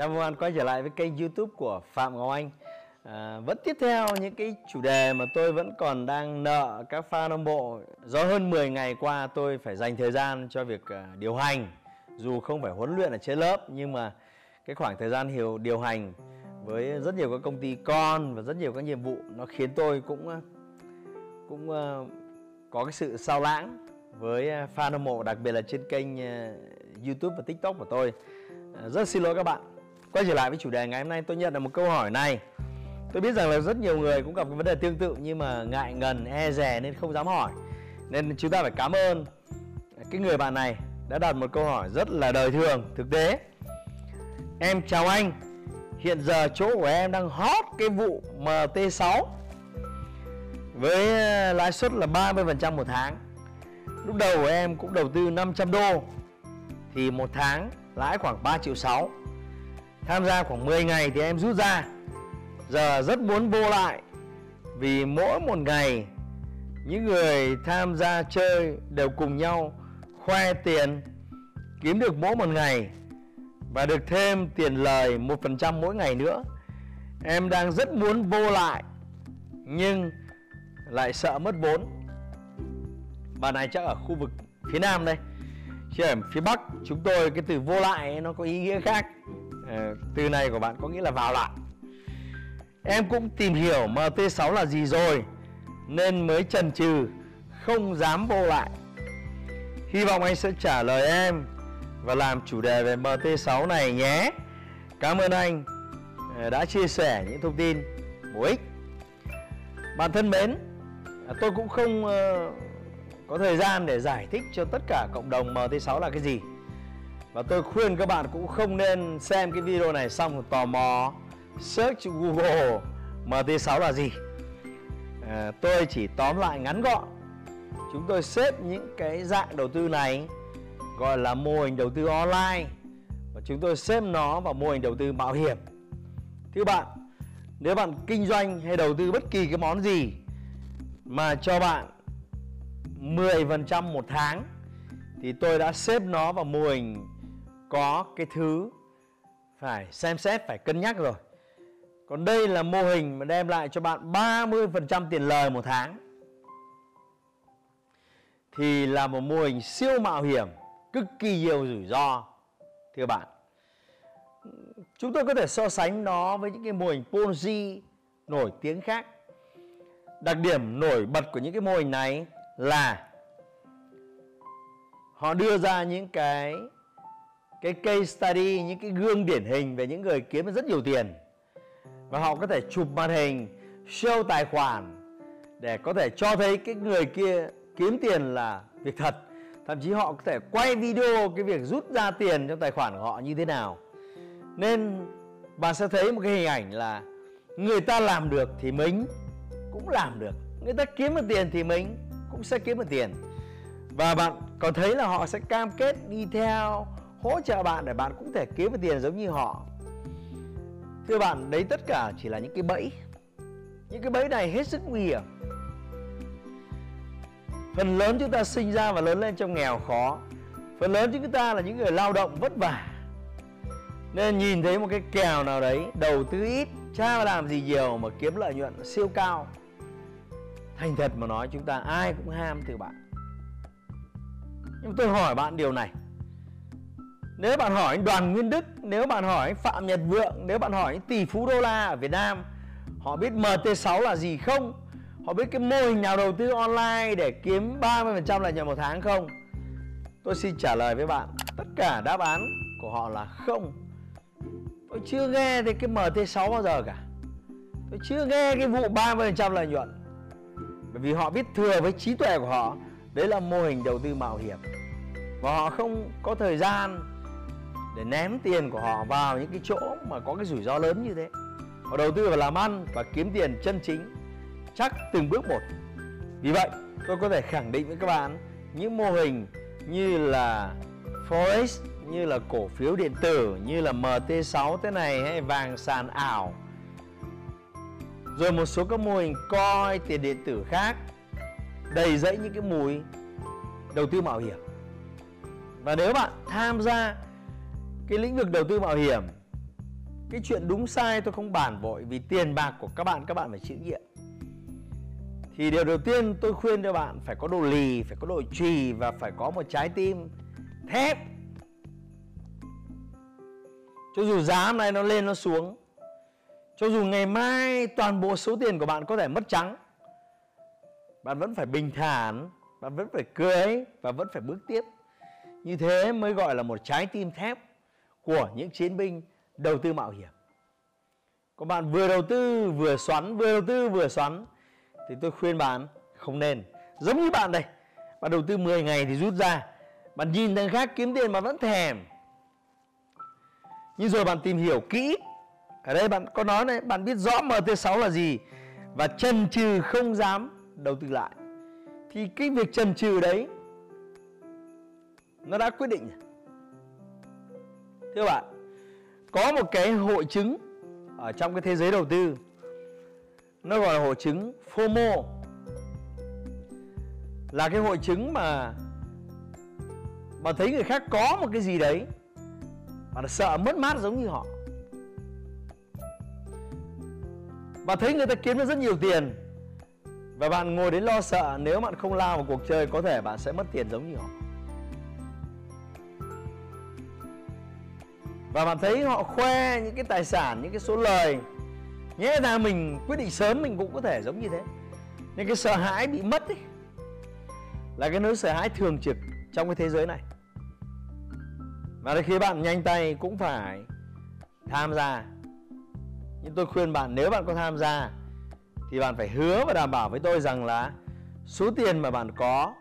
Chào mừng bạn quay trở lại với kênh YouTube của Phạm Ngọc Anh. À, vẫn tiếp theo những cái chủ đề mà tôi vẫn còn đang nợ các fan hâm mộ. Do hơn 10 ngày qua tôi phải dành thời gian cho việc uh, điều hành, dù không phải huấn luyện ở trên lớp nhưng mà cái khoảng thời gian hiểu điều hành với rất nhiều các công ty con và rất nhiều các nhiệm vụ nó khiến tôi cũng uh, cũng uh, có cái sự sao lãng với fan hâm mộ đặc biệt là trên kênh YouTube và TikTok của tôi. Rất xin lỗi các bạn Quay trở lại với chủ đề ngày hôm nay tôi nhận được một câu hỏi này. Tôi biết rằng là rất nhiều người cũng gặp cái vấn đề tương tự nhưng mà ngại ngần, e rè nên không dám hỏi. Nên chúng ta phải cảm ơn cái người bạn này đã đặt một câu hỏi rất là đời thường, thực tế. Em chào anh Hiện giờ chỗ của em đang hot cái vụ MT6 Với lãi suất là 30% một tháng. Lúc đầu của em cũng đầu tư 500 đô Thì một tháng lãi khoảng 3 triệu 6 Tham gia khoảng 10 ngày thì em rút ra. Giờ rất muốn vô lại, Vì mỗi một ngày, Những người tham gia chơi đều cùng nhau Khoe tiền, Kiếm được mỗi một ngày Và được thêm tiền lời 1% mỗi ngày nữa. Em đang rất muốn vô lại, Nhưng lại sợ mất vốn. Bà này chắc ở khu vực phía Nam đây. Chứ ở phía Bắc, chúng tôi cái từ vô lại nó có ý nghĩa khác. Ờ, từ này của bạn có nghĩa là vào lại. Em cũng tìm hiểu MT6 là gì rồi, nên mới chần chừ, không dám vô lại. Hy vọng anh sẽ trả lời em và làm chủ đề về MT6 này nhé. Cảm ơn anh ờ, đã chia sẻ những thông tin bổ ích. Bạn thân mến à, tôi cũng không ờ, có thời gian để giải thích cho tất cả cộng đồng MT6 là cái gì và tôi khuyên các bạn cũng không nên xem cái video này xong rồi tò mò. Search Google MT6 là gì. À, Tôi chỉ tóm lại ngắn gọn. Chúng tôi xếp những cái dạng đầu tư này gọi là mô hình đầu tư online. Và chúng tôi xếp nó vào mô hình đầu tư mạo hiểm. Thưa bạn, nếu bạn kinh doanh hay đầu tư bất kỳ cái món gì mà cho bạn 10% một tháng thì tôi đã xếp nó vào mô hình có cái thứ phải xem xét, phải cân nhắc rồi. Còn đây là mô hình mà đem lại cho bạn 30% tiền lời một tháng. Thì là một mô hình siêu mạo hiểm, cực kỳ nhiều rủi ro, thưa bạn. Chúng tôi có thể so sánh nó với những cái mô hình Ponzi nổi tiếng khác. Đặc điểm nổi bật của những cái mô hình này là họ đưa ra những cái cái case study, những cái gương điển hình về những người kiếm được rất nhiều tiền. Và họ có thể chụp màn hình, show tài khoản để có thể cho thấy cái người kia kiếm tiền là việc thật. Thậm chí họ có thể quay video cái việc rút ra tiền trong tài khoản của họ như thế nào. Nên bạn sẽ thấy một cái hình ảnh là người ta làm được thì mình cũng làm được. Người ta kiếm được tiền thì mình cũng sẽ kiếm được tiền. Và bạn còn thấy là họ sẽ cam kết đi theo hỗ trợ bạn để bạn cũng thể kiếm được tiền giống như họ. Thưa bạn, đấy tất cả chỉ là những cái bẫy. Những cái bẫy này hết sức nguy hiểm. Phần lớn chúng ta sinh ra và lớn lên trong nghèo khó. Phần lớn chúng ta là những người lao động vất vả. Nên nhìn thấy một cái kèo nào đấy, đầu tư ít cha làm gì nhiều mà kiếm lợi nhuận siêu cao. Thành thật mà nói, chúng ta ai cũng ham từ bạn. Nhưng tôi hỏi bạn điều này nếu bạn hỏi anh Đoàn Nguyên Đức, Nếu bạn hỏi anh Phạm Nhật Vượng, Nếu bạn hỏi anh tỷ phú đô la ở Việt Nam, Họ biết MT6 là gì không? Họ biết cái mô hình nào đầu tư online Để kiếm 30% lợi nhuận một tháng không? Tôi xin trả lời với bạn, Tất cả đáp án của họ là không. Tôi chưa nghe thấy cái MT6 bao giờ cả. Tôi chưa nghe cái vụ 30% lợi nhuận. Bởi vì họ biết thừa với trí tuệ của họ, Đấy là mô hình đầu tư mạo hiểm. Và họ không có thời gian để ném tiền của họ vào những cái chỗ mà có cái rủi ro lớn như thế Họ đầu tư vào làm ăn và kiếm tiền chân chính chắc từng bước một. Vì vậy, tôi có thể khẳng định với các bạn những mô hình như là Forex, như là cổ phiếu điện tử, như là MT6 thế này hay vàng sàn ảo. Rồi một số các mô hình coi tiền điện tử khác đầy dẫy những cái mùi đầu tư mạo hiểm. Và nếu bạn tham gia cái lĩnh vực đầu tư mạo hiểm, cái chuyện đúng sai tôi không bàn vội vì tiền bạc của các bạn các bạn phải chịu nhiệm thì điều đầu tiên tôi khuyên cho bạn phải có đồ lì, phải có đồ trì và phải có một trái tim thép. Cho dù giá hôm nay nó lên, nó xuống, cho dù ngày mai toàn bộ số tiền của bạn có thể mất trắng, bạn vẫn phải bình thản, bạn vẫn phải cười và vẫn phải bước tiếp. Như thế mới gọi là một trái tim thép của những chiến binh đầu tư mạo hiểm. Có bạn vừa đầu tư, vừa xoắn, vừa đầu tư, vừa xoắn, thì tôi khuyên bạn không nên. Giống như bạn đây, bạn đầu tư 10 ngày thì rút ra, bạn nhìn thằng khác kiếm tiền mà vẫn thèm. Nhưng rồi bạn tìm hiểu kỹ. Ở đây bạn có nói này, bạn biết rõ MT6 là gì và chần chừ không dám đầu tư lại. Thì cái việc chần chừ đấy, nó đã quyết định thưa bạn, có một cái hội chứng ở trong cái thế giới đầu tư. Nó gọi là hội chứng FOMO. Là cái hội chứng mà mà thấy người khác có một cái gì đấy mà sợ mất mát giống như họ. Và thấy người ta kiếm được rất nhiều tiền và bạn ngồi đến lo sợ, nếu bạn không lao vào cuộc chơi, có thể bạn sẽ mất tiền giống như họ. Và bạn thấy họ khoe những cái tài sản, những cái số lời. Nhẽ ra mình quyết định sớm mình cũng có thể giống như thế. Nên cái sợ hãi bị mất ấy, là cái nỗi sợ hãi thường trực trong cái thế giới này. Và khi bạn nhanh tay cũng phải tham gia. Nhưng tôi khuyên bạn, nếu bạn có tham gia, thì bạn phải hứa và đảm bảo với tôi rằng là số tiền mà bạn có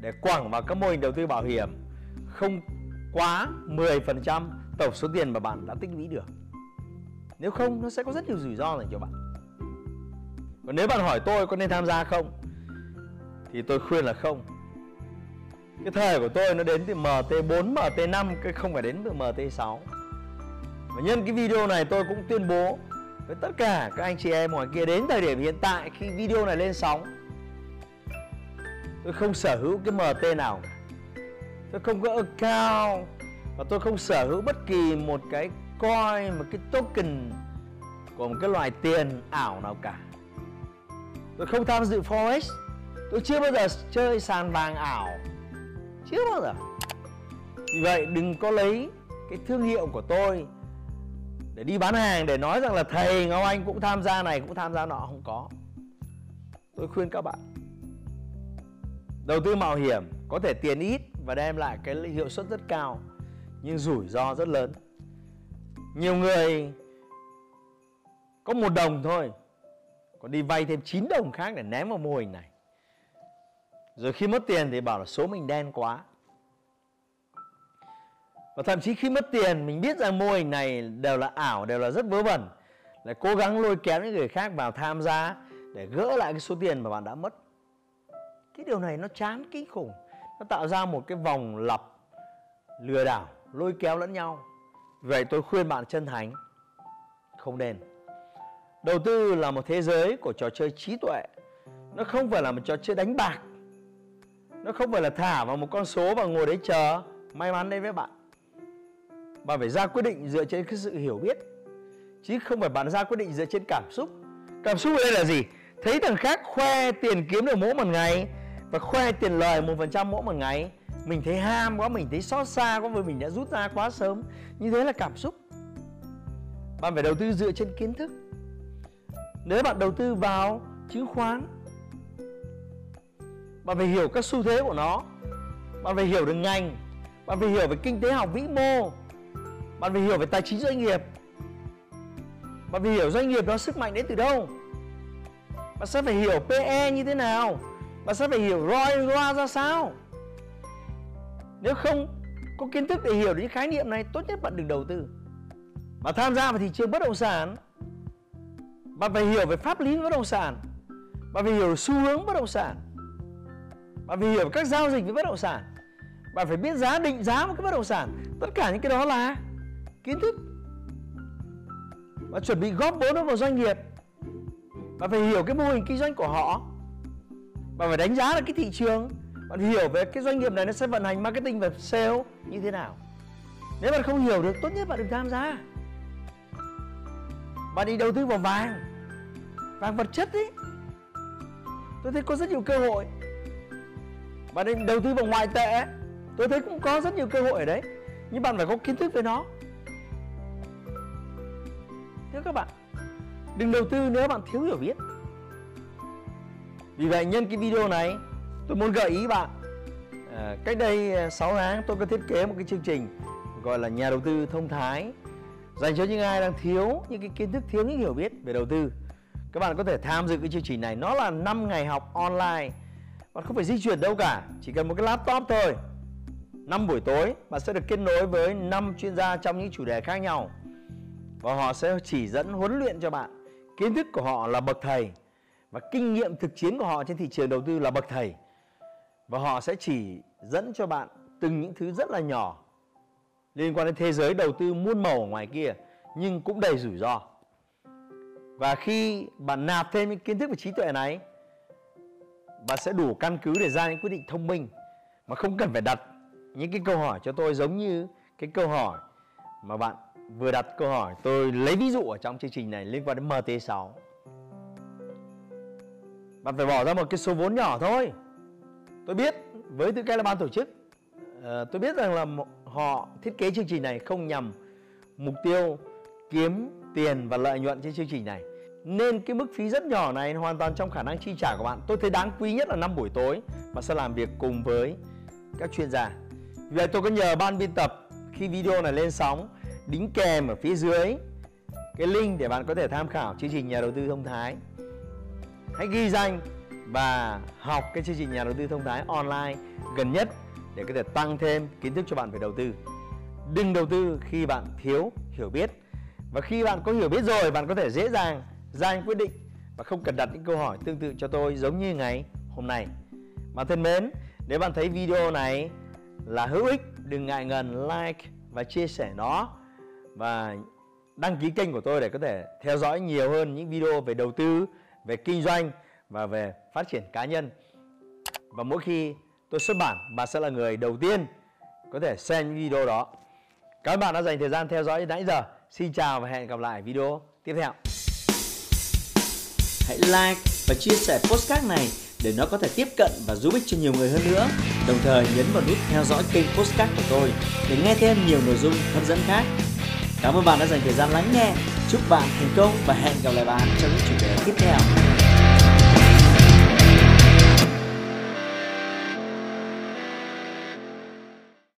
để quẳng vào các mô hình đầu tư bảo hiểm không quá 10% tổng số tiền mà bạn đã tích lũy được. Nếu không nó sẽ có rất nhiều rủi ro dành cho bạn. Còn nếu bạn hỏi tôi có nên tham gia không thì tôi khuyên là không. Cái thời của tôi nó đến từ MT4, MT5 cái không phải đến từ MT6 và nhân cái video này tôi cũng tuyên bố với tất cả các anh chị em ngoài kia đến thời điểm hiện tại khi video này lên sóng tôi không sở hữu cái MT nào tôi không có account và tôi không sở hữu bất kỳ một cái coin, một cái token của một cái loại tiền ảo nào cả. Tôi không tham dự forex tôi chưa bao giờ chơi sàn vàng ảo. Chưa bao giờ. Vì vậy đừng có lấy cái thương hiệu của tôi để đi bán hàng, để nói rằng là thầy Ngọc Anh cũng tham gia này, cũng tham gia nọ. Không có. Tôi khuyên các bạn. Đầu tư mạo hiểm, có thể tiền ít và đem lại cái hiệu suất rất cao nhưng rủi ro rất lớn. Nhiều người có một đồng thôi, còn đi vay thêm 9 đồng khác để ném vào mô hình này. Rồi khi mất tiền thì bảo là số mình đen quá. Và thậm chí khi mất tiền, mình biết rằng mô hình này đều là ảo, đều là rất vớ vẩn. Lại cố gắng lôi kéo những người khác vào tham gia để gỡ lại cái số tiền mà bạn đã mất. Cái điều này nó chán kinh khủng. Nó tạo ra một cái vòng lặp lừa đảo lôi kéo lẫn nhau. Vậy tôi khuyên bạn chân thành, không nên. Đầu tư là một thế giới của trò chơi trí tuệ. Nó không phải là một trò chơi đánh bạc. Nó không phải là thả vào một con số và ngồi đấy chờ, may mắn đến với bạn. Bạn phải ra quyết định dựa trên cái sự hiểu biết, chứ không phải bạn ra quyết định dựa trên cảm xúc. Cảm xúc ở đây là gì? Thấy thằng khác khoe tiền kiếm được mỗi một ngày và khoe tiền lời một phần trăm mỗi một ngày mình thấy ham quá, mình thấy xót xa quá vì mình đã rút ra quá sớm. Như thế là cảm xúc. Bạn phải đầu tư dựa trên kiến thức. Nếu bạn đầu tư vào chứng khoán, bạn phải hiểu các xu thế của nó. Bạn phải hiểu được ngành. Bạn phải hiểu về kinh tế học vĩ mô. Bạn phải hiểu về tài chính doanh nghiệp. Bạn phải hiểu doanh nghiệp nó sức mạnh đến từ đâu. Bạn sẽ phải hiểu PE như thế nào. Bạn sẽ phải hiểu ROI ROA ra sao nếu không có kiến thức để hiểu đến khái niệm này, tốt nhất bạn đừng đầu tư. Mà tham gia vào thị trường bất động sản, bạn phải hiểu về pháp lý bất động sản, bạn phải hiểu xu hướng bất động sản, bạn phải hiểu các giao dịch với bất động sản, bạn phải biết giá định giá một cái bất động sản. Tất cả những cái đó là kiến thức. Và chuẩn bị góp vốn vào doanh nghiệp, bạn phải hiểu cái mô hình kinh doanh của họ, bạn phải đánh giá được cái thị trường bạn hiểu về cái doanh nghiệp này nó sẽ vận hành marketing và sale như thế nào. Nếu bạn không hiểu được, tốt nhất bạn đừng tham gia. Bạn đi đầu tư vào vàng vàng vật chất ấy tôi thấy có rất nhiều cơ hội. Bạn đi đầu tư vào ngoại tệ tôi thấy cũng có rất nhiều cơ hội ở đấy. Nhưng bạn phải có kiến thức về nó. Thưa các bạn, đừng đầu tư nếu bạn thiếu hiểu biết. Vì vậy, nhân cái video này tôi muốn gợi ý bạn. À, cách đây à, 6 tháng tôi có thiết kế một cái chương trình gọi là nhà đầu tư thông thái dành cho những ai đang thiếu những cái kiến thức thiếu những hiểu biết về đầu tư. Các bạn có thể tham dự cái chương trình này. Nó là 5 ngày học online. Bạn không phải di chuyển đâu cả chỉ cần một cái laptop thôi. 5 buổi tối bạn sẽ được kết nối với 5 chuyên gia trong những chủ đề khác nhau. Và họ sẽ chỉ dẫn huấn luyện cho bạn kiến thức của họ là bậc thầy và kinh nghiệm thực chiến của họ trên thị trường đầu tư là bậc thầy và họ sẽ chỉ dẫn cho bạn từng những thứ rất là nhỏ liên quan đến thế giới đầu tư muôn màu ở ngoài kia, nhưng cũng đầy rủi ro. Và khi bạn nạp thêm những kiến thức và trí tuệ này, bạn sẽ đủ căn cứ để ra những quyết định thông minh mà không cần phải đặt những cái câu hỏi cho tôi giống như cái câu hỏi mà bạn vừa đặt câu hỏi. Tôi lấy ví dụ ở trong chương trình này liên quan đến MT6 bạn phải bỏ ra một cái số vốn nhỏ thôi tôi biết, với tư cách là ban tổ chức ờ, tôi biết rằng là họ thiết kế chương trình này không nhằm mục tiêu kiếm tiền và lợi nhuận trên chương trình này. Nên cái mức phí rất nhỏ này hoàn toàn trong khả năng chi trả của bạn. Tôi thấy đáng quý nhất là năm buổi tối mà sẽ làm việc cùng với các chuyên gia. Vì vậy tôi có nhờ ban biên tập khi video này lên sóng, đính kèm ở phía dưới cái link để bạn có thể tham khảo chương trình nhà đầu tư thông thái. Hãy ghi danh và học cái chương trình nhà đầu tư thông thái online gần nhất để có thể tăng thêm kiến thức cho bạn về đầu tư. Đừng đầu tư khi bạn thiếu hiểu biết. Và khi bạn có hiểu biết rồi, bạn có thể dễ dàng ra những quyết định và không cần đặt những câu hỏi tương tự cho tôi giống như ngày hôm nay. Bạn thân mến, nếu bạn thấy video này là hữu ích, đừng ngại ngần like và chia sẻ nó. Và đăng ký kênh của tôi để có thể theo dõi nhiều hơn những video về đầu tư, về kinh doanh và về phát triển cá nhân. Và mỗi khi tôi xuất bản bạn sẽ là người đầu tiên có thể xem video đó. Cảm ơn bạn đã dành thời gian theo dõi nãy giờ. Xin chào và hẹn gặp lại video tiếp theo. Hãy like và chia sẻ postcard này để nó có thể tiếp cận và giúp ích cho nhiều người hơn nữa. Đồng thời nhấn vào nút theo dõi kênh postcard của tôi để nghe thêm nhiều nội dung hấp dẫn khác. Cảm ơn bạn đã dành thời gian lắng nghe. Chúc bạn thành công và hẹn gặp lại bạn trong những chủ đề tiếp theo.